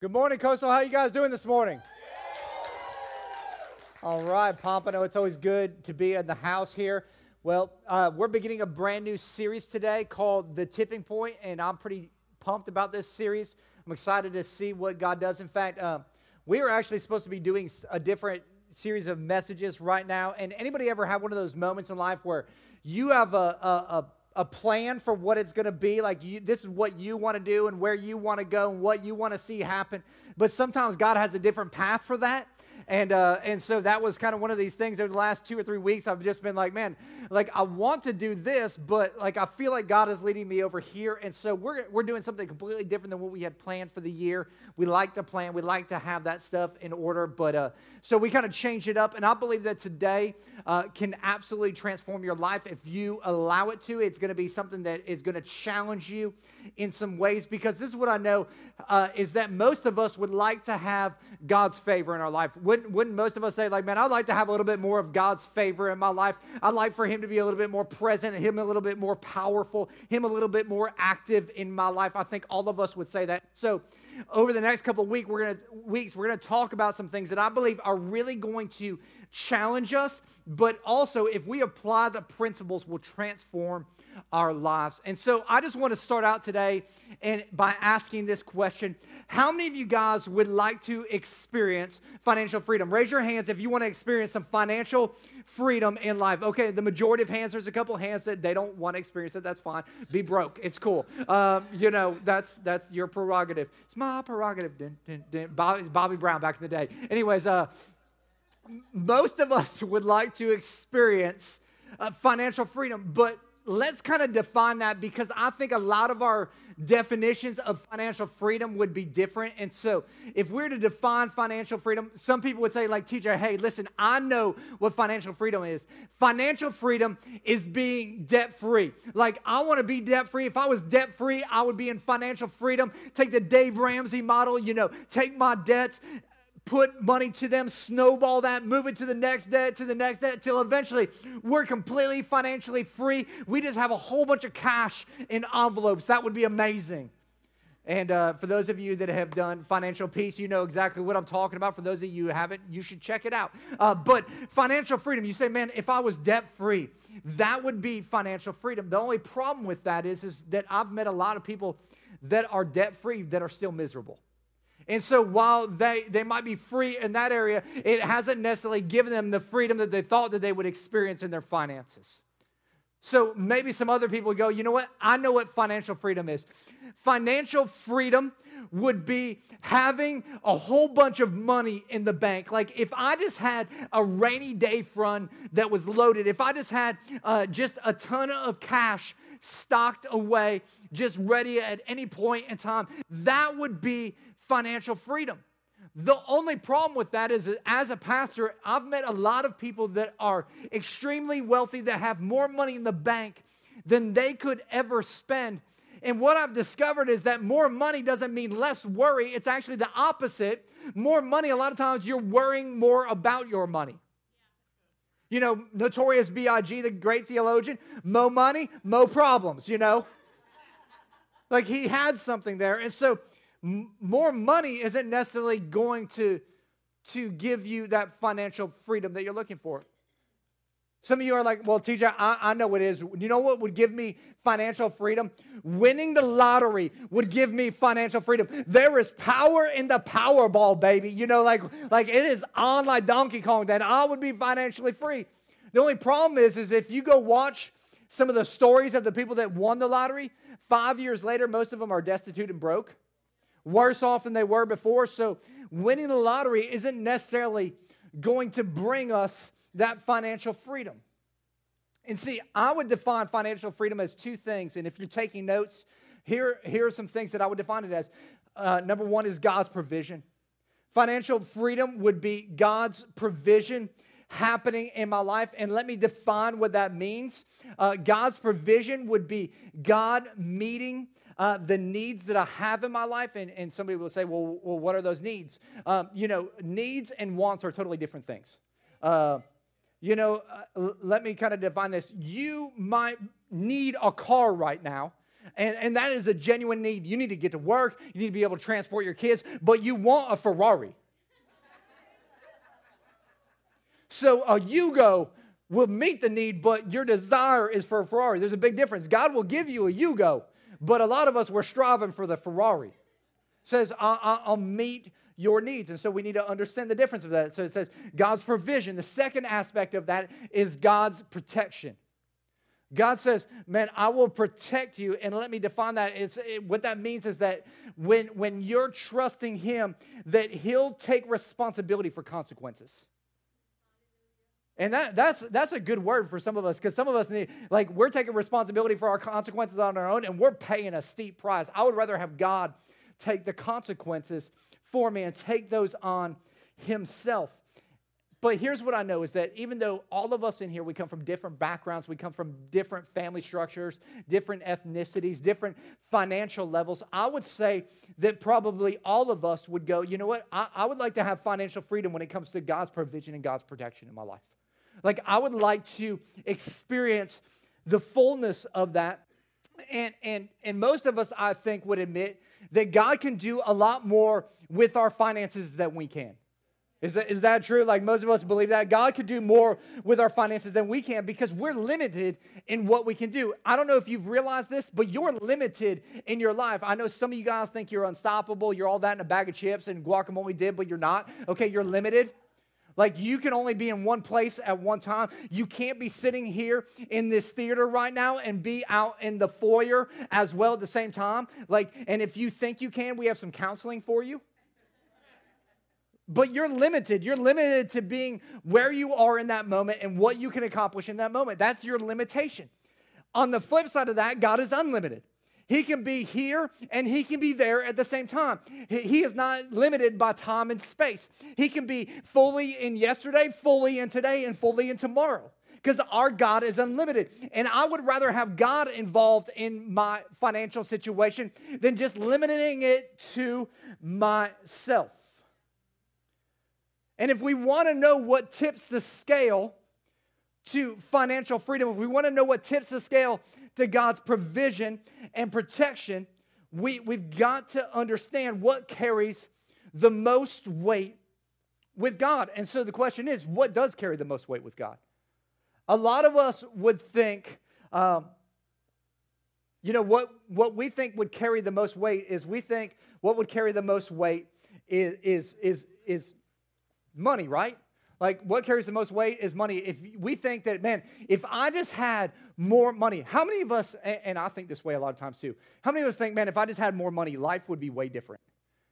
Good morning, Coastal. How you guys doing this morning? All right, Pompano. It's always good to be in the house here. Well, uh, we're beginning a brand new series today called The Tipping Point, and I'm pretty pumped about this series. I'm excited to see what God does. In fact, uh, we are actually supposed to be doing a different series of messages right now. And anybody ever have one of those moments in life where you have a, a, a a plan for what it's going to be like you, this is what you want to do and where you want to go and what you want to see happen. But sometimes god has a different path for that and, uh, and so that was kind of one of these things over the last two or three weeks. I've just been like, man, like I want to do this, but like I feel like God is leading me over here. And so we're, we're doing something completely different than what we had planned for the year. We like to plan, we like to have that stuff in order. But uh, so we kind of changed it up. And I believe that today uh, can absolutely transform your life if you allow it to. It's going to be something that is going to challenge you in some ways because this is what I know uh, is that most of us would like to have God's favor in our life. Wouldn't, wouldn't most of us say, like, man, I'd like to have a little bit more of God's favor in my life? I'd like for Him to be a little bit more present, Him a little bit more powerful, Him a little bit more active in my life. I think all of us would say that. So, over the next couple of week, we're gonna, weeks, we're going to talk about some things that I believe are really going to challenge us, but also, if we apply the principles, will transform our lives. And so I just want to start out today and by asking this question. How many of you guys would like to experience financial freedom? Raise your hands if you want to experience some financial freedom in life. Okay, the majority of hands, there's a couple hands that they don't want to experience it. That's fine. Be broke. It's cool. Um, you know, that's that's your prerogative. It's my prerogative. Dun, dun, dun. Bobby, Bobby Brown back in the day. Anyways, uh, most of us would like to experience uh, financial freedom, but let's kind of define that because I think a lot of our definitions of financial freedom would be different. And so, if we're to define financial freedom, some people would say, like, teacher, hey, listen, I know what financial freedom is. Financial freedom is being debt free. Like, I want to be debt free. If I was debt free, I would be in financial freedom. Take the Dave Ramsey model, you know, take my debts put money to them, snowball that, move it to the next debt, to the next debt, till eventually we're completely financially free. We just have a whole bunch of cash in envelopes. That would be amazing. And uh, for those of you that have done financial peace, you know exactly what I'm talking about. For those of you who haven't, you should check it out. Uh, but financial freedom, you say, man, if I was debt free, that would be financial freedom. The only problem with that is, is that I've met a lot of people that are debt free that are still miserable. And so while they, they might be free in that area, it hasn't necessarily given them the freedom that they thought that they would experience in their finances. So maybe some other people go, you know what? I know what financial freedom is. Financial freedom would be having a whole bunch of money in the bank. Like if I just had a rainy day fund that was loaded, if I just had uh, just a ton of cash stocked away, just ready at any point in time, that would be financial freedom. The only problem with that is that as a pastor, I've met a lot of people that are extremely wealthy that have more money in the bank than they could ever spend. And what I've discovered is that more money doesn't mean less worry. It's actually the opposite. More money, a lot of times you're worrying more about your money. You know, Notorious B.I.G., the great theologian, mo money, mo problems, you know? Like he had something there. And so more money isn't necessarily going to, to give you that financial freedom that you're looking for. Some of you are like, well, TJ, I, I know what it is. You know what would give me financial freedom? Winning the lottery would give me financial freedom. There is power in the Powerball, baby. You know, like, like it is on like Donkey Kong, then I would be financially free. The only problem is, is if you go watch some of the stories of the people that won the lottery, five years later, most of them are destitute and broke worse off than they were before. So, winning the lottery isn't necessarily going to bring us that financial freedom. And see, I would define financial freedom as two things. And if you're taking notes, here, here are some things that I would define it as. Uh, number one is God's provision. Financial freedom would be God's provision happening in my life. And let me define what that means. Uh, God's provision would be God meeting uh, the needs that I have in my life. And, and somebody will say, well, well, what are those needs? Um, you know, needs and wants are totally different things. Uh, you know, uh, let me kind of define this. You might need a car right now, And, and that is a genuine need. You need to get to work, you need to be able to transport your kids, but you want a Ferrari. so a Yugo will meet the need, but your desire is for a Ferrari. There's a big difference. God will give you a Yugo, but a lot of us, we're striving for the Ferrari. Says, I'll meet your needs. And so we need to understand the difference of that. So it says God's provision. The second aspect of that is God's protection. God says, Man, I will protect you. And let me define that. It's, it, what that means is that when, when you're trusting Him, that He'll take responsibility for consequences. And that, that's, that's a good word for some of us because some of us need, like, we're taking responsibility for our consequences on our own and we're paying a steep price. I would rather have God take the consequences for me and take those on Himself. But here's what I know is that even though all of us in here, we come from different backgrounds, we come from different family structures, different ethnicities, different financial levels, I would say that probably all of us would go, you know what? I, I would like to have financial freedom when it comes to God's provision and God's protection in my life. Like, I would like to experience the fullness of that. And, and, and most of us, I think, would admit that God can do a lot more with our finances than we can. Is that, is that true? Like most of us believe that God could do more with our finances than we can because we're limited in what we can do. I don't know if you've realized this, but you're limited in your life. I know some of you guys think you're unstoppable. You're all that in a bag of chips and guacamole dip, but you're not. Okay, you're limited. Like you can only be in one place at one time. You can't be sitting here in this theater right now and be out in the foyer as well at the same time. Like, and if you think you can, we have some counseling for you. But you're limited. You're limited to being where you are in that moment and what you can accomplish in that moment. That's your limitation. On the flip side of that, God is unlimited. He can be here and he can be there at the same time. He is not limited by time and space. He can be fully in yesterday, fully in today, and fully in tomorrow because our God is unlimited. And I would rather have God involved in my financial situation than just limiting it to myself. And if we want to know what tips the scale to financial freedom, if we want to know what tips the scale to God's provision and protection, we, we've got to understand what carries the most weight with God. And so the question is what does carry the most weight with God? A lot of us would think, um, you know, what, what we think would carry the most weight is we think what would carry the most weight is, is, is, is money, right? Like, what carries the most weight is money. If we think that, man, if I just had more money, how many of us, and I think this way a lot of times too, how many of us think, man, if I just had more money, life would be way different?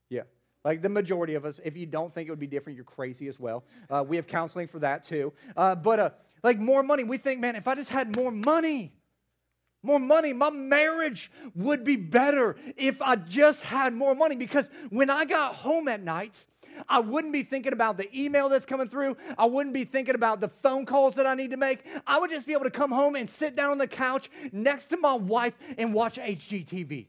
Yeah. Like the majority of us, if you don't think it would be different, you're crazy as well. Uh, we have counseling for that too. Uh, but uh, like more money, we think, man, if I just had more money, more money, my marriage would be better if I just had more money. Because when I got home at night, I wouldn't be thinking about the email that's coming through. I wouldn't be thinking about the phone calls that I need to make. I would just be able to come home and sit down on the couch next to my wife and watch HGTV.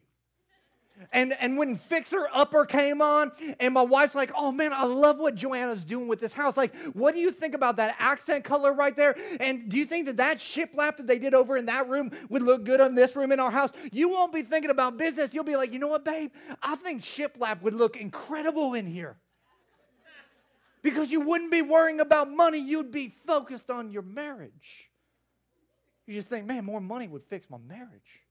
And, and when Fixer Upper came on, and my wife's like, oh man, I love what Joanna's doing with this house. Like, what do you think about that accent color right there? And do you think that that shiplap that they did over in that room would look good on this room in our house? You won't be thinking about business. You'll be like, you know what, babe? I think shiplap would look incredible in here because you wouldn't be worrying about money, you'd be focused on your marriage. You just think, man, more money would fix my marriage.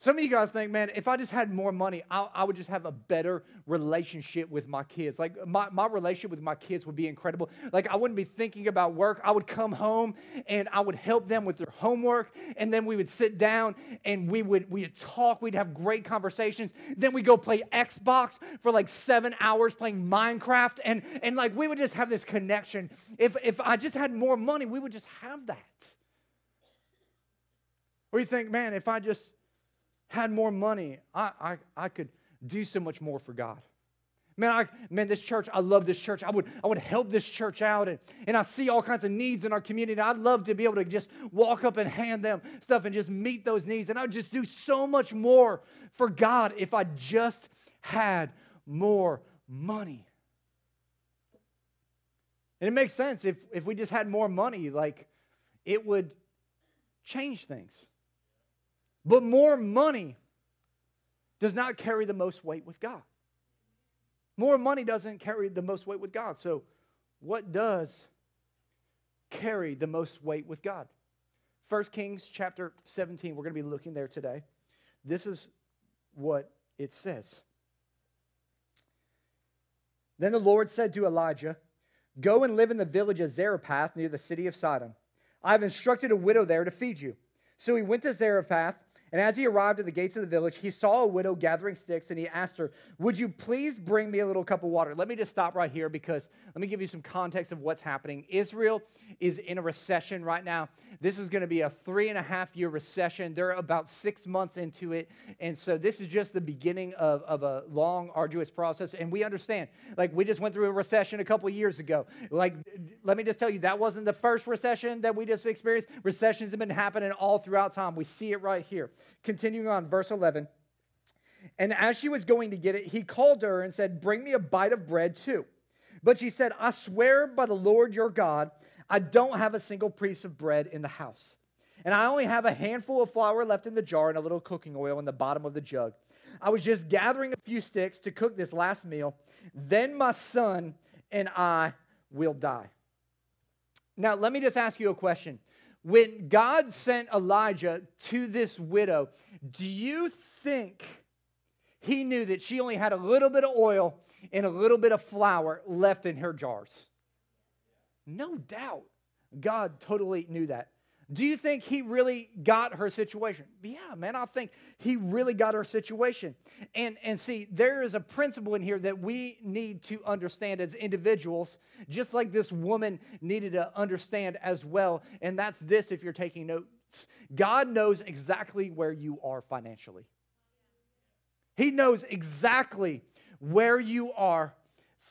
Some of you guys think, man, if I just had more money, I, I, would just have a better relationship with my kids. Like, my, my relationship with my kids would be incredible. Like, I wouldn't be thinking about work. I would come home and I would help them with their homework. And then we would sit down and we would, we would talk. We'd have great conversations. Then we'd go play Xbox for like seven hours playing Minecraft. And, and like, we would just have this connection. If, if I just had more money, we would just have that. Or you think, man, if I just had more money, I, I, I could do so much more for God. Man, I, man, this church, I love this church. I would, I would help this church out. And, and I see all kinds of needs in our community. I'd love to be able to just walk up and hand them stuff and just meet those needs. And I would just do so much more for God if I just had more money. And it makes sense if, if we just had more money, like it would change things. But more money does not carry the most weight with God. More money doesn't carry the most weight with God. So, what does carry the most weight with God? 1 Kings chapter 17, we're going to be looking there today. This is what it says. Then the Lord said to Elijah, Go and live in the village of Zarephath near the city of Sidon. I have instructed a widow there to feed you. So he went to Zarephath and as he arrived at the gates of the village, he saw a widow gathering sticks and he asked her, Would you please bring me a little cup of water? Let me just stop right here because let me give you some context of what's happening. Israel is in a recession right now. This is going to be a three and a half year recession. They're about six months into it. And so this is just the beginning of, of a long, arduous process. And we understand, like, we just went through a recession a couple years ago. Like, let me just tell you, that wasn't the first recession that we just experienced. Recessions have been happening all throughout time. We see it right here. Continuing on, verse 11. And as she was going to get it, he called her and said, Bring me a bite of bread too. But she said, I swear by the Lord your God, I don't have a single piece of bread in the house. And I only have a handful of flour left in the jar and a little cooking oil in the bottom of the jug. I was just gathering a few sticks to cook this last meal. Then my son and I will die. Now, let me just ask you a question. When God sent Elijah to this widow, do you think he knew that she only had a little bit of oil and a little bit of flour left in her jars? No doubt. God totally knew that. Do you think he really got her situation? Yeah, man, I think he really got her situation. And and see, there is a principle in here that we need to understand as individuals, just like this woman needed to understand as well, and that's this if you're taking notes. God knows exactly where you are financially. He knows exactly where you are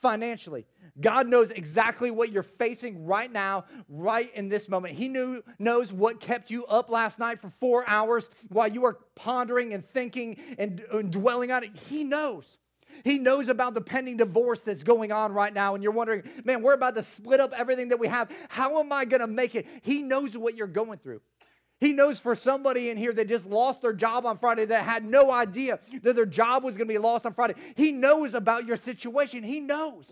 financially. God knows exactly what you're facing right now, right in this moment. He knew, knows what kept you up last night for four hours while you were pondering and thinking and, and dwelling on it. He knows. He knows about the pending divorce that's going on right now, and you're wondering, man, we're about to split up everything that we have. How am I going to make it? He knows what you're going through. He knows for somebody in here that just lost their job on Friday that had no idea that their job was going to be lost on Friday. He knows about your situation. He knows.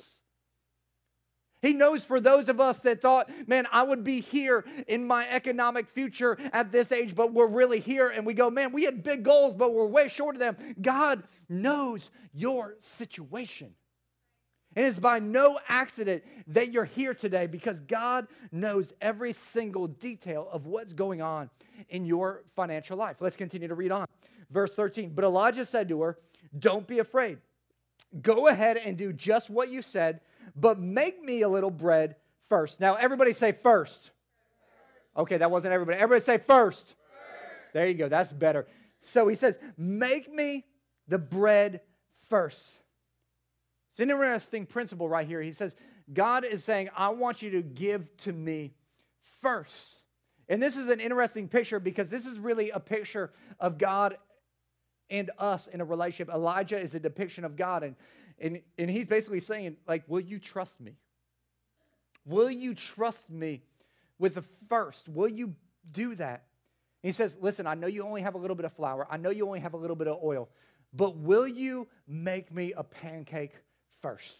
He knows for those of us that thought, man, I would be here in my economic future at this age, but we're really here. And we go, man, we had big goals, but we're way short of them. God knows your situation. And it's by no accident that you're here today because God knows every single detail of what's going on in your financial life. Let's continue to read on. Verse 13. But Elijah said to her, Don't be afraid. Go ahead and do just what you said, but make me a little bread first. Now, everybody say first. Okay, that wasn't everybody. Everybody say first. There you go. That's better. So he says, Make me the bread first. It's an interesting principle right here. He says, God is saying, I want you to give to me first. And this is an interesting picture because this is really a picture of God and us in a relationship. Elijah is a depiction of God. And, and, and he's basically saying, like, will you trust me? Will you trust me with the first? Will you do that? And he says, listen, I know you only have a little bit of flour. I know you only have a little bit of oil. But will you make me a pancake first.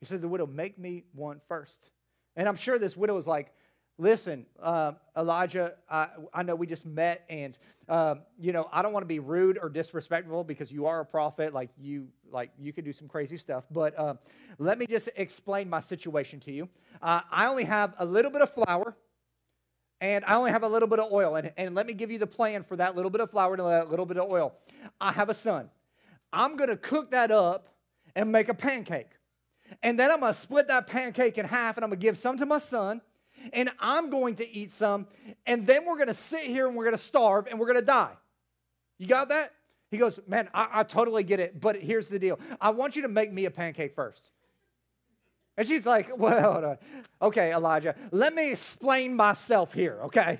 He says, The widow, make me one first. And I'm sure this widow was like, Listen, uh, Elijah, I, I, know we just met, and uh, you know I don't want to be rude or disrespectful because you are a prophet. Like you, like you could do some crazy stuff. But uh, let me just explain my situation to you. Uh, I only have a little bit of flour, and I only have a little bit of oil. And, and let me give you the plan for that little bit of flour and that little bit of oil. I have a son. I'm going to cook that up and make a pancake. And then I'm going to split that pancake in half and I'm going to give some to my son. And I'm going to eat some. And then we're going to sit here and we're going to starve and we're going to die. You got that? He goes, Man, I, I, totally get it. But here's the deal I want you to make me a pancake first. And she's like, Well, hold on. okay, Elijah, let me explain myself here, okay?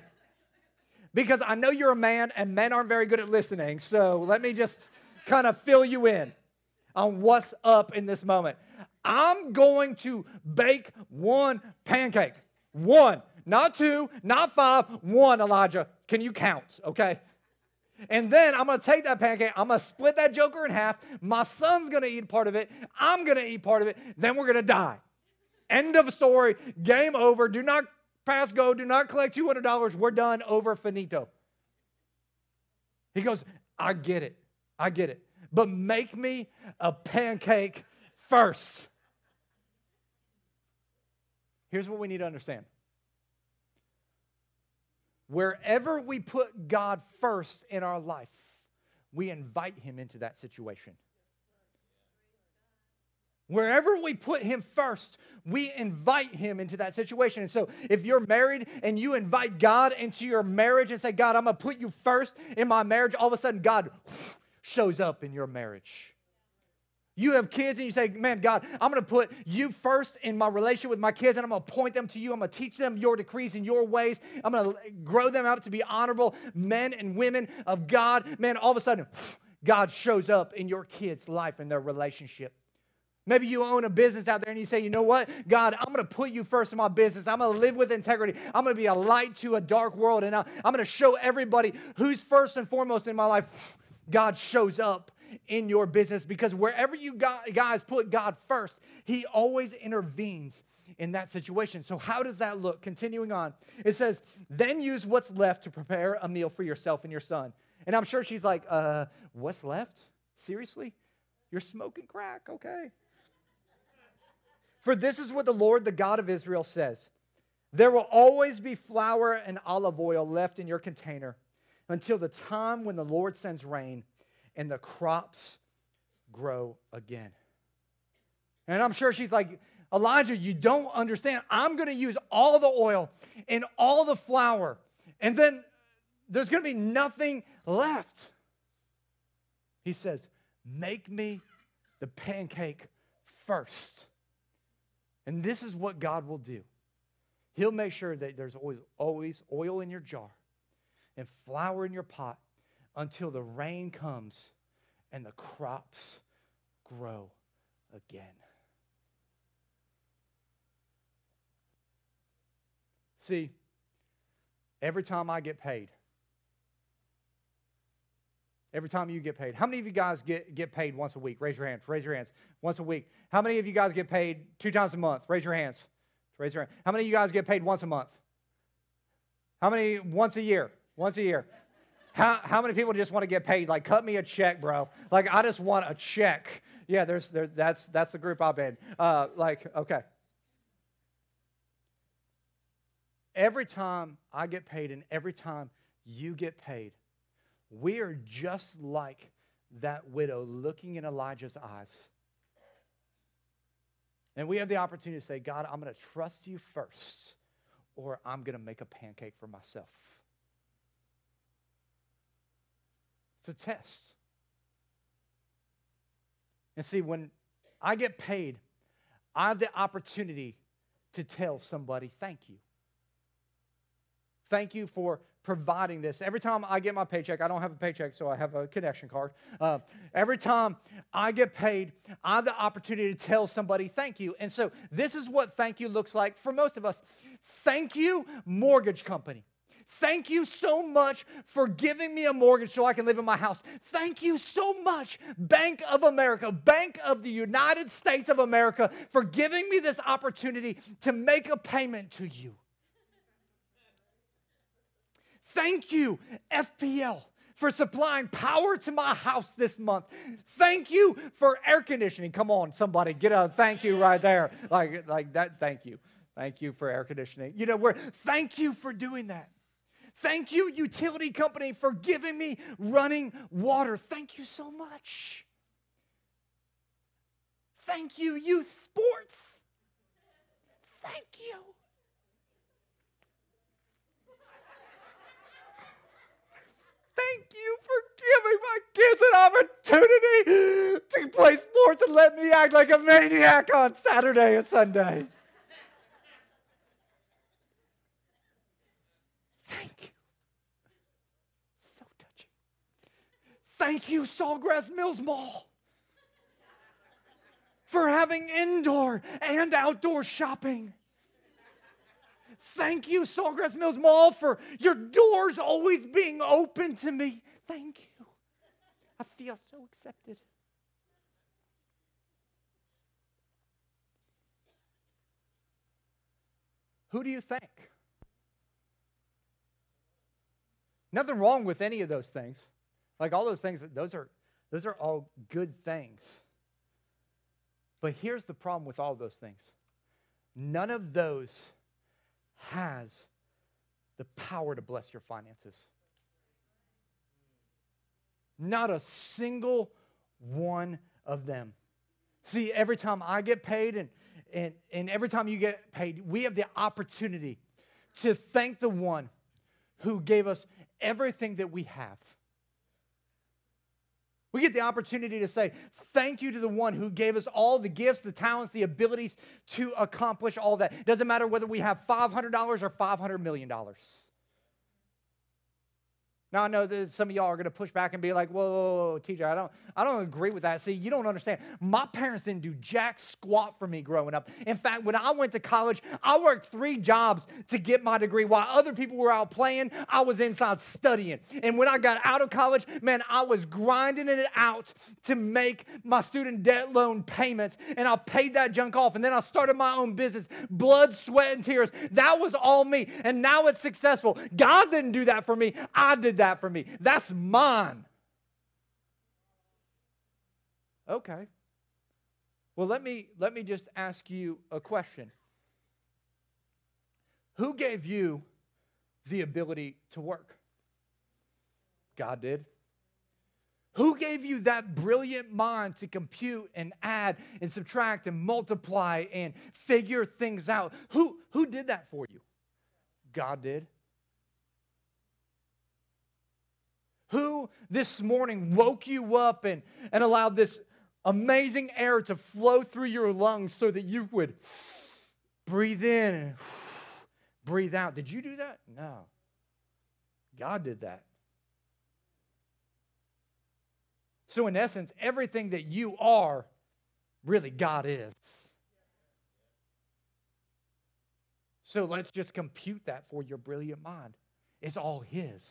Because I know you're a man and men aren't very good at listening. So let me just kind of fill you in on what's up in this moment. I'm going to bake one pancake. One. not two, not five, one, Elijah. Can you count? Okay. And then I'm gonna take that pancake, I'm gonna split that joker in half. My son's gonna eat part of it, I'm gonna eat part of it, then we're gonna die. End of story, game over. Do not pass go, do not collect $200. We're done, over, finito. He goes, I get it, I get it, but make me a pancake first. Here's what we need to understand wherever we put God first in our life, we invite Him into that situation. Wherever we put him first, we invite him into that situation. And so, if you're married and you invite God into your marriage and say, God, I'm going to put you first in my marriage, all of a sudden, God shows up in your marriage. You have kids and you say, Man, God, I'm going to put you first in my relationship with my kids and I'm going to point them to you. I'm going to teach them your decrees and your ways. I'm going to grow them up to be honorable men and women of God. Man, all of a sudden, God shows up in your kids' life and their relationship. Maybe you own a business out there and you say, you know what? God, I'm going to put you first in my business. I'm going to live with integrity. I'm going to be a light to a dark world. And I'm going to show everybody who's first and foremost in my life. God shows up in your business because wherever you guys put God first, He always intervenes in that situation. So, how does that look? Continuing on, it says, then use what's left to prepare a meal for yourself and your son. And I'm sure she's like, uh, what's left? Seriously? You're smoking crack, okay. For this is what the Lord, the God of Israel, says There will always be flour and olive oil left in your container until the time when the Lord sends rain and the crops grow again. And I'm sure she's like, Elijah, you don't understand. I'm going to use all the oil and all the flour, and then there's going to be nothing left. He says, Make me the pancake first. And this is what God will do. He'll make sure that there's always, always oil in your jar and flour in your pot until the rain comes and the crops grow again. See, every time I get paid, every time you get paid, how many of you guys get, get paid once a week? Raise your hands. Raise your hands. Once a week. How many of you guys get paid two times a month? Raise your hands. Raise your hand. How many of you guys get paid once a month? How many once a year? Once a year. How, how many people just want to get paid? Like, cut me a check, bro. Like, I just want a check. Yeah, there's, there, that's, that's the group I'm in. Uh, like, okay. Every time I get paid and every time you get paid, we are just like that widow looking in Elijah's eyes. And we have the opportunity to say, God, I'm going to trust you first, or I'm going to make a pancake for myself. It's a test. And see, when I get paid, I have the opportunity to tell somebody, thank you. Thank you for providing this. Every time I get my paycheck, I don't have a paycheck, so I have a connection card. Uh, every time I get paid, I have the opportunity to tell somebody thank you. And so this is what thank you looks like for most of us. Thank you, mortgage company. Thank you so much for giving me a mortgage so I can live in my house. Thank you so much, Bank of America, Bank of the United States of America, for giving me this opportunity to make a payment to you. Thank you, FPL, for supplying power to my house this month. Thank you for air conditioning. Come on, somebody, get a thank you right there. Like, like that, thank you. Thank you for air conditioning. You know, we're thank you for doing that. Thank you, utility company, for giving me running water. Thank you so much. Thank you, youth sports. Thank you. Thank you for giving my kids an opportunity to play sports and let me act like a maniac on Saturday and Sunday. Thank you, Sawgrass Mills Mall, for having indoor and outdoor shopping. Thank you, Sawgrass Mills Mall, for your doors always being open to me. Thank you. I feel so accepted. Who do you thank? Nothing wrong with any of those things. Like all those things, those are, those are all good things. But here's the problem with all those things none of those has the power to bless your finances. Not a single one of them. See, every time I get paid and, and, and every time you get paid, we have the opportunity to thank the one who gave us everything that we have. We get the opportunity to say, Thank you to the one who gave us all the gifts, the talents, the abilities to accomplish all that. Doesn't matter whether we have $500 or $500 million. Now I know that some of y'all are going to push back and be like, "Whoa, whoa, whoa, TJ, I don't, I don't agree with that." See, you don't understand. My parents didn't do jack squat for me growing up. In fact, when I went to college, I worked three jobs to get my degree. While other people were out playing, I was inside studying. And when I got out of college, man, I was grinding it out to make my student debt loan payments, and I paid that junk off. And then I started my own business, blood, sweat, and tears. That was all me, and now it's successful. God didn't do that for me. I did that for me. That's mine. Okay. Well, let me let me just ask you a question. Who gave you the ability to work? God did. Who gave you that brilliant mind to compute and add and subtract and multiply and figure things out? Who, who did that for you? God did. Who this morning woke you up and, and allowed this amazing air to flow through your lungs so that you would breathe in and breathe out? Did you do that? No. God did that. So, in essence, everything that you are, really, God is. So, let's just compute that for your brilliant mind. It's all His.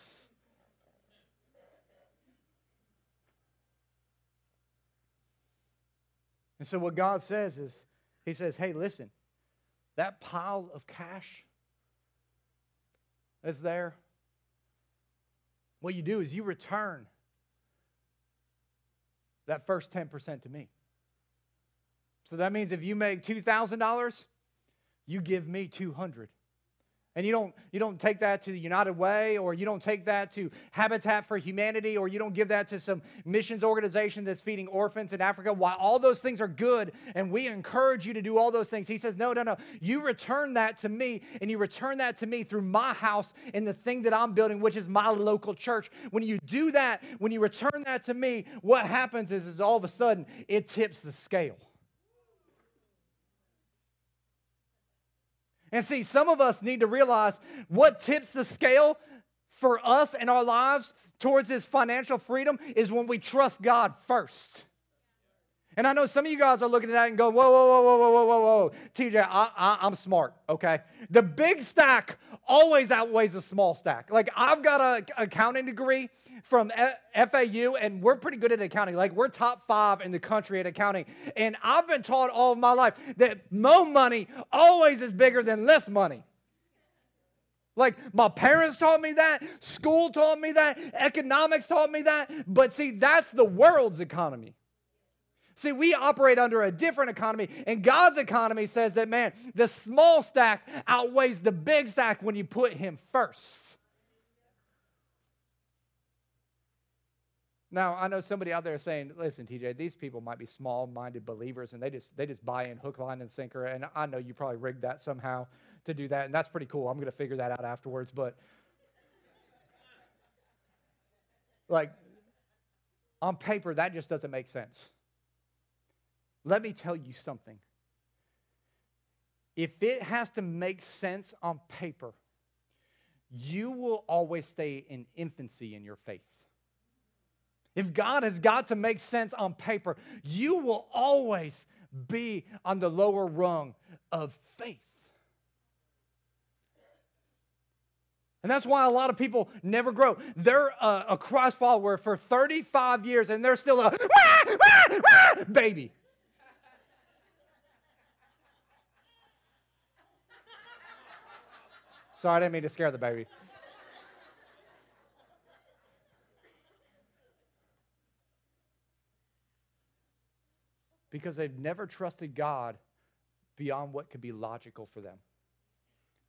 And so what God says is, He says, hey, listen, that pile of cash that's there, what you do is you return that first 10% to me. So that means if you make $2,000, you give me 200. And you don't, you don't take that to the United Way, or you don't take that to Habitat for Humanity, or you don't give that to some missions organization that's feeding orphans in Africa. Why all those things are good, and we encourage you to do all those things, he says, No, no, no. You return that to me, and you return that to me through my house and the thing that I'm building, which is my local church. When you do that, when you return that to me, what happens is, is all of a sudden it tips the scale. And see, some of us need to realize what tips the scale for us and our lives towards this financial freedom is when we trust God first. And I know some of you guys are looking at that and going, whoa, whoa, whoa, whoa, whoa, whoa, whoa. TJ, I, I, I'm smart, okay? The big stack always outweighs the small stack. Like, I've got an accounting degree from FAU, and we're pretty good at accounting. Like, we're top five in the country at accounting. And I've been taught all of my life that more money always is bigger than less money. Like my parents taught me that, school taught me that, economics taught me that, but see, that's the world's economy. See, we operate under a different economy, and God's economy says that, man, the small stack outweighs the big stack when you put Him first. Now, I know somebody out there saying, listen, TJ, these people might be small minded believers and they just, they just buy in hook, line, and sinker. And I know you probably rigged that somehow to do that. And that's pretty cool. I'm going to figure that out afterwards. But, like, on paper, that just doesn't make sense. Let me tell you something. If it has to make sense on paper, you will always stay in infancy in your faith. If God has got to make sense on paper, you will always be on the lower rung of faith. And that's why a lot of people never grow. They're uh, a, a Christ follower for 35 years and they're still a baby. Sorry, I didn't mean to scare the baby. because they've never trusted God beyond what could be logical for them.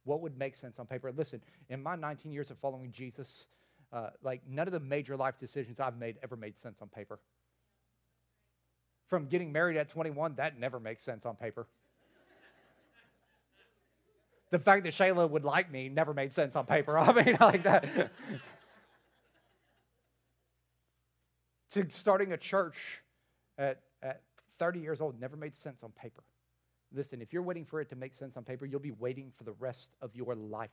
What would make sense on paper? Listen, in my 19 years of following Jesus, uh, like none of the major life decisions I've made ever made sense on paper. From getting married at 21, that never makes sense on paper. The fact that Shayla would like me never made sense on paper. I mean, like that. to starting a church at, at 30 years old never made sense on paper. Listen, if you're waiting for it to make sense on paper, you'll be waiting for the rest of your life.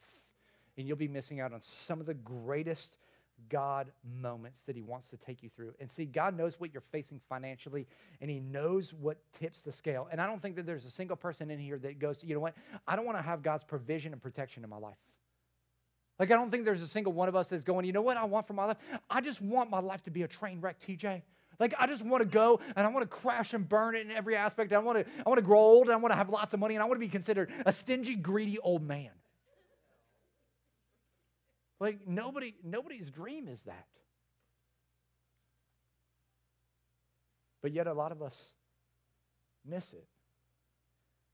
And you'll be missing out on some of the greatest God moments that He wants to take you through. And see, God knows what you're facing financially, and He knows what tips the scale. And I don't think that there's a single person in here that goes, you know what? I don't want to have God's provision and protection in my life. Like, I don't think there's a single one of us that's going, you know what I want for my life? I just want my life to be a train wreck, TJ. Like I just want to go and I want to crash and burn it in every aspect. I want to I want to grow old and I want to have lots of money and I want to be considered a stingy, greedy old man. Like nobody nobody's dream is that. But yet a lot of us miss it.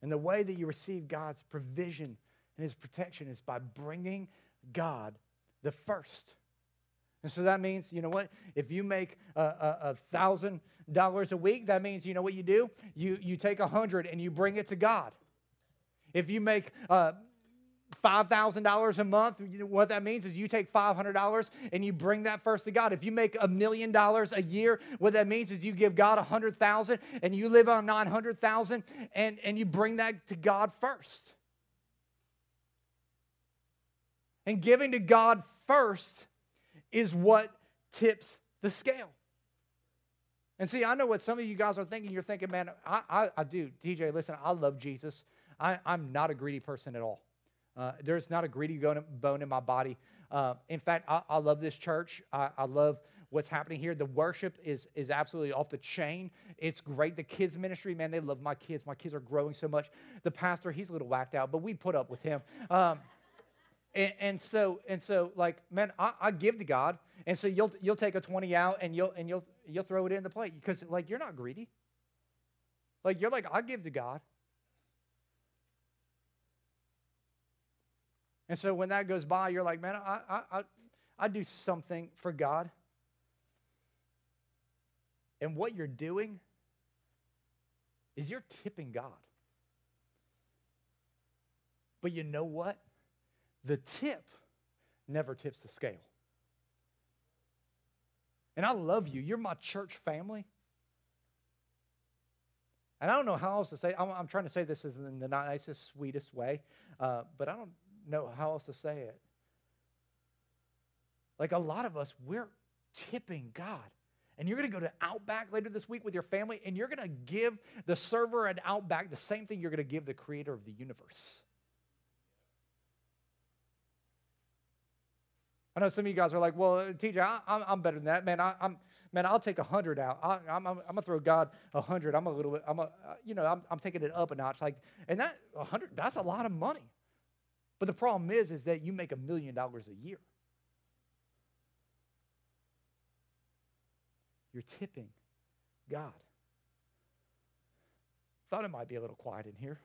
And the way that you receive God's provision and his protection is by bringing God the first. And so that means, you know what? If you make a thousand dollars a week, that means, you know what you do? You you take a hundred and you bring it to God. If you make uh, $5,000 a month, what that means is you take $500 and you bring that first to God. If you make a million dollars a year, what that means is you give God 100,000 and you live on 900,000 and, and you bring that to God first. And giving to God first is what tips the scale. And see, I know what some of you guys are thinking. You're thinking, man, I, I, I do. TJ, listen, I love Jesus. I, am not a greedy person at all. Uh, there's not a greedy bone in my body. Uh, in fact, I, I, love this church. I, I, love what's happening here. The worship is, is absolutely off the chain. It's great. The kids' ministry, man, they love my kids. My kids are growing so much. The pastor, he's a little whacked out, but we put up with him. Um, and, and, so, and so, like, man, I, I, give to God, and so you'll you'll take a twenty out, and you'll and you'll you'll throw it in the plate because, like, you're not greedy. Like, you're like, I give to God. And so when that goes by, you're like, man, I I I, I do something for God. And what you're doing is you're tipping God. But you know what? The tip never tips the scale. And I love you. You're my church family. And I don't know how else to say I'm, I'm trying to say this in the nicest, sweetest way, uh, but I don't know how else to say it. Like a lot of us, we're tipping God. And you're going to go to Outback later this week with your family, and you're going to give the server at Outback the same thing you're going to give the creator of the universe. I know some of you guys are like, well, TJ, I, I'm, I'm better than that. Man, I, am man, I'll take a hundred out. I, am I'm, I'm gonna throw God a hundred. I'm a little bit, I'm a, uh, you know, I'm, I'm taking it up a notch. Like, and that a hundred, that's a lot of money. But the problem is, is that you make a million dollars a year. You're tipping God. Thought it might be a little quiet in here.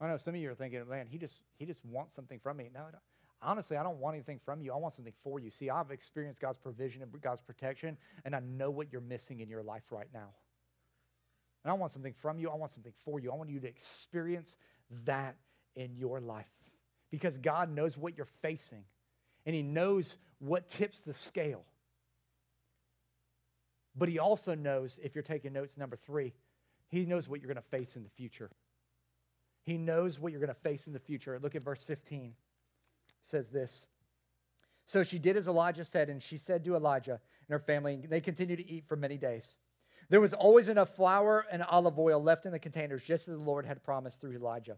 I know some of you are thinking, man, he just he just wants something from me. No, no, honestly, I don't want anything from you. I want something for you. See, I've experienced God's provision and God's protection, and I know what you're missing in your life right now. And I want something from you. I want something for you. I want you to experience that in your life because God knows what you're facing, and He knows what tips the scale. But He also knows, if you're taking notes, number three, He knows what you're going to face in the future. He knows what you're going to face in the future. Look at verse 15. It says this. So she did as Elijah said, and she said to Elijah and her family, and they continued to eat for many days. There was always enough flour and olive oil left in the containers, just as the Lord had promised through Elijah.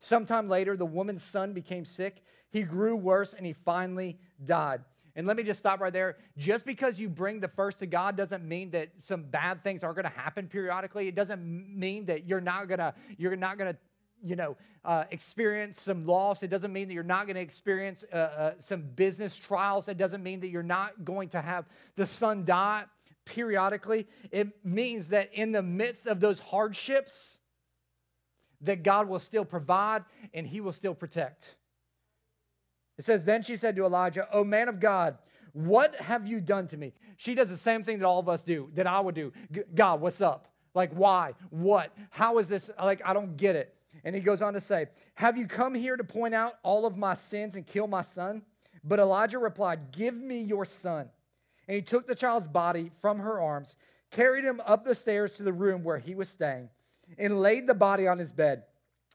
Sometime later, the woman's son became sick. He grew worse and he finally died. And let me just stop right there. Just because you bring the first to God doesn't mean that some bad things are going to happen periodically. It doesn't mean that you're not going to you're not going to you know uh, experience some loss. It doesn't mean that you're not going to experience uh, uh, some business trials. It doesn't mean that you're not going to have the son die periodically. It means that in the midst of those hardships, that God will still provide and He will still protect. It says, Then she said to Elijah, O man of God, what have you done to me? She does the same thing that all of us do, that I would do. God, what's up? Like, why? What? How is this? Like, I don't get it. And he goes on to say, Have you come here to point out all of my sins and kill my son? But Elijah replied, Give me your son. And he took the child's body from her arms, carried him up the stairs to the room where he was staying, and laid the body on his bed.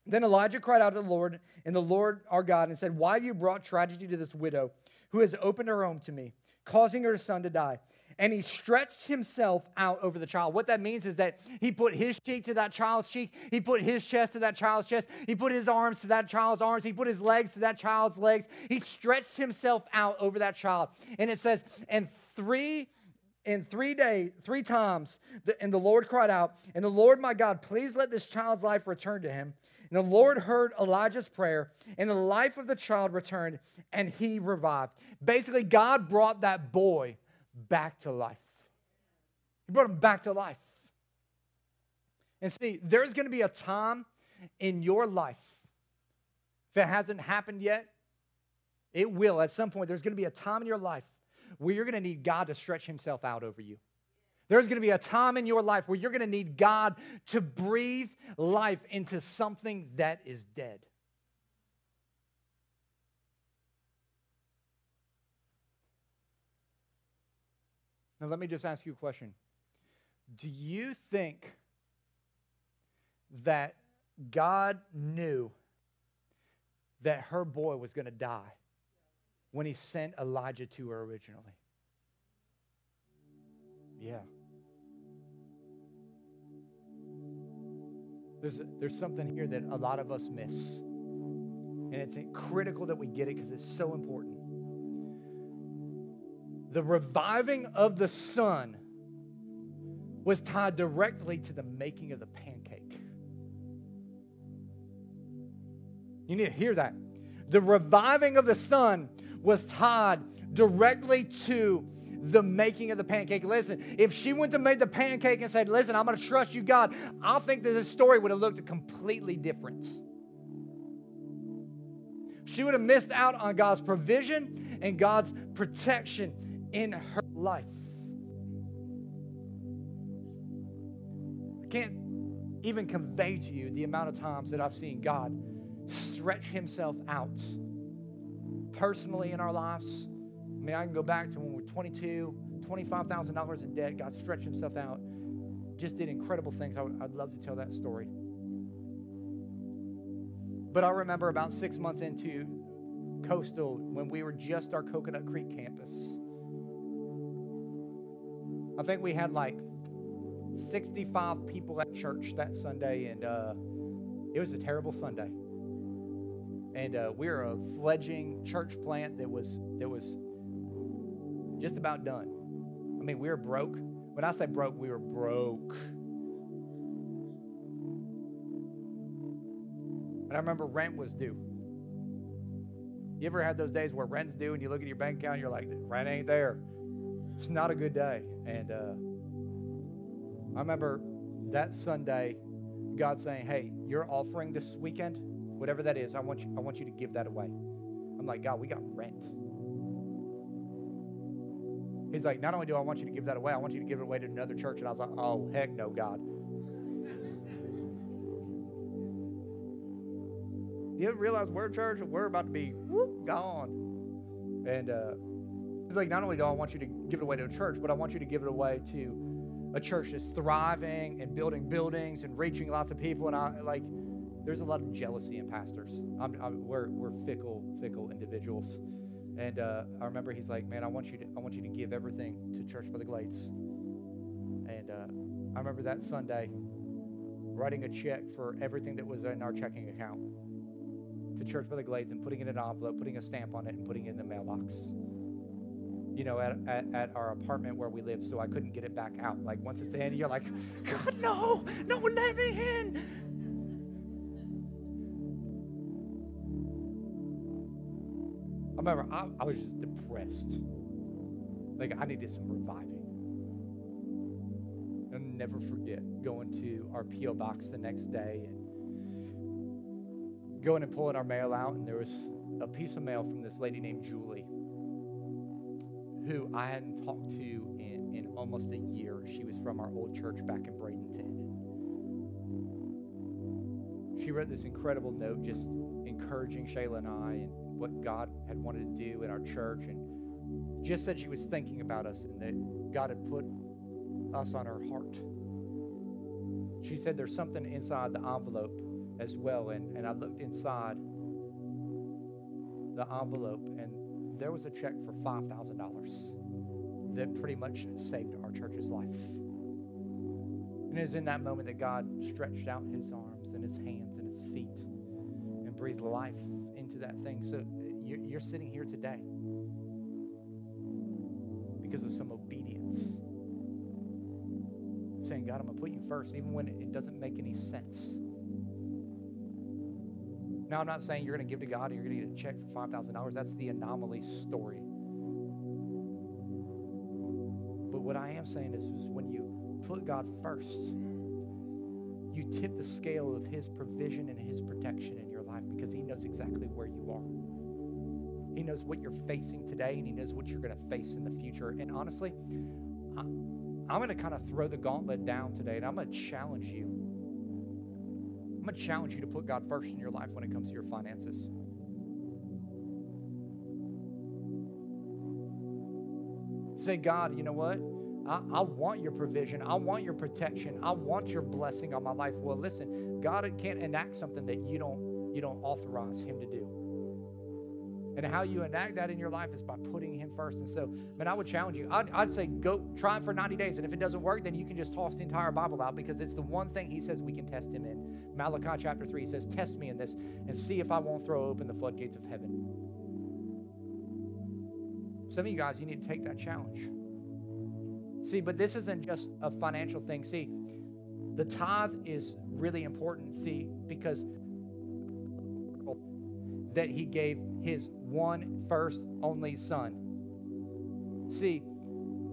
Then Elijah cried out to the Lord and the Lord our God and said, Why have you brought tragedy to this widow who has opened her home to me, causing her son to die? And he stretched himself out over the child. What that means is that he put his cheek to that child's cheek. He put his chest to that child's chest. He put his arms to that child's arms. He put his legs to that child's legs. He stretched himself out over that child. And it says, and three in three days, three times, and the Lord cried out, And the Lord my God, please let this child's life return to him. And the Lord heard Elijah's prayer, and the life of the child returned, and he revived. Basically, God brought that boy back to life. He brought him back to life. And see, there's going to be a time in your life, if it hasn't happened yet, it will at some point. There's going to be a time in your life where you're going to need God to stretch himself out over you. There's going to be a time in your life where you're going to need God to breathe life into something that is dead. Now, let me just ask you a question. Do you think that God knew that her boy was going to die when he sent Elijah to her originally? Yeah. There's, a, there's something here that a lot of us miss. And it's critical that we get it because it's so important. The reviving of the son was tied directly to the making of the pancake. You need to hear that. The reviving of the son was tied directly to the making of the pancake. Listen, if she went to make the pancake and said, Listen, I'm going to trust you, God, I think that this story would have looked completely different. She would have missed out on God's provision and God's protection in her life. I can't even convey to you the amount of times that I've seen God stretch himself out personally in our lives I mean, I can go back to when we were 22, $25,000 in debt. God stretched himself out, just did incredible things. I would, I'd love to tell that story. But I remember about six months into Coastal when we were just our Coconut Creek campus. I think we had like 65 people at church that Sunday, and uh, it was a terrible Sunday. And uh, we we're a fledging church plant that was that was just about done. I mean, we were broke. When I say broke, we were broke. And I remember rent was due. You ever had those days where rent's due and you look at your bank account and you're like, rent ain't there? It's not a good day. And uh, I remember that Sunday, God saying, hey, your offering this weekend, whatever that is, I want you, I want you to give that away. I'm like, God, we got rent. He's like, not only do I want you to give that away, I want you to give it away to another church. And I was like, oh, heck no, God. You realize we're a church and we're about to be whoop, gone. And uh, he's like, not only do I want you to give it away to a church, but I want you to give it away to a church that's thriving and building buildings and reaching lots of people. And I like, there's a lot of jealousy in pastors. I'm, I'm, we're, we're fickle, fickle individuals. And uh, I remember he's like, "Man, I want you to, I want you to give everything to Church by the Glades." And uh, I remember that Sunday writing a check for everything that was in our checking account. to Church by the Glades and putting it in an envelope, putting a stamp on it, and putting it in the mailbox. You know, at, at, at our apartment where we live, so I couldn't get it back out. Like once it's in, you're like, God, no, no, let me in. I remember I, I was just depressed. Like I needed some reviving. I'll never forget going to our P.O. box the next day and going and pulling our mail out, and there was a piece of mail from this lady named Julie, who I hadn't talked to in, in almost a year. She was from our old church back in Bradenton. She wrote this incredible note just encouraging Shayla and I and what God had wanted to do in our church, and just said she was thinking about us and that God had put us on her heart. She said there's something inside the envelope as well. And, and I looked inside the envelope, and there was a check $5,000 that pretty much saved our church's life. And it was in that moment that God stretched out his arms and his hands and his feet and breathed life into that thing. So you're, sitting here today because of some obedience. Saying, God, I'm going to put you first, even when it doesn't make any sense. Now, I'm not saying you're going to give to God and you're going to get a check for $5,000. That's the anomaly story. What I am saying is, is when you put God first, you tip the scale of His provision and His protection in your life because He knows exactly where you are. He knows what you're facing today and He knows what you're going to face in the future. And honestly, I'm going to kind of throw the gauntlet down today and I'm going to challenge you I'm going to challenge you to put God first in your life when it comes to your finances. Say, God, you know what? I, I, want your provision. I want your protection. I want your blessing on my life. Well, listen, God can't enact something that you don't you don't authorize Him to do. And how you enact that in your life is by putting Him first. And so, man, I would challenge you. I'd, I'd say go try it for 90 days. And if it doesn't work, then you can just toss the entire Bible out because it's the one thing He says we can test Him in. Malachi chapter 3 says, Test me in this and see if I won't throw open the floodgates of heaven. Some of you guys, you need to take that challenge. See, but this isn't just a financial thing. See, the tithe is really important, see, because that he gave his one first only son. See,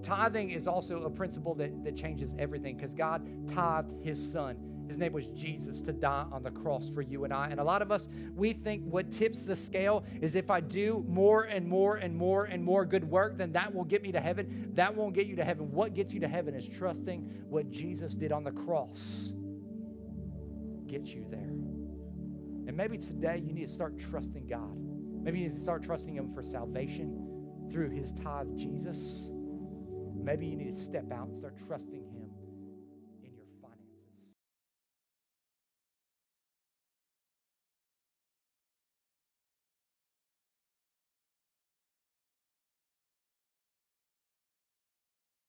tithing is also a principle that, that changes everything because God tithed his son. His name was Jesus to die on the cross for you and I. And a lot of us, we think what tips the scale is if I do more and more and more and more good work, then that will get me to heaven. That won't get you to heaven. What gets you to heaven is trusting what Jesus did on the cross. Get you there. And maybe today you need to start trusting God. Maybe you need to start trusting Him for salvation through His tithe, Jesus. Maybe you need to step out and start trusting Him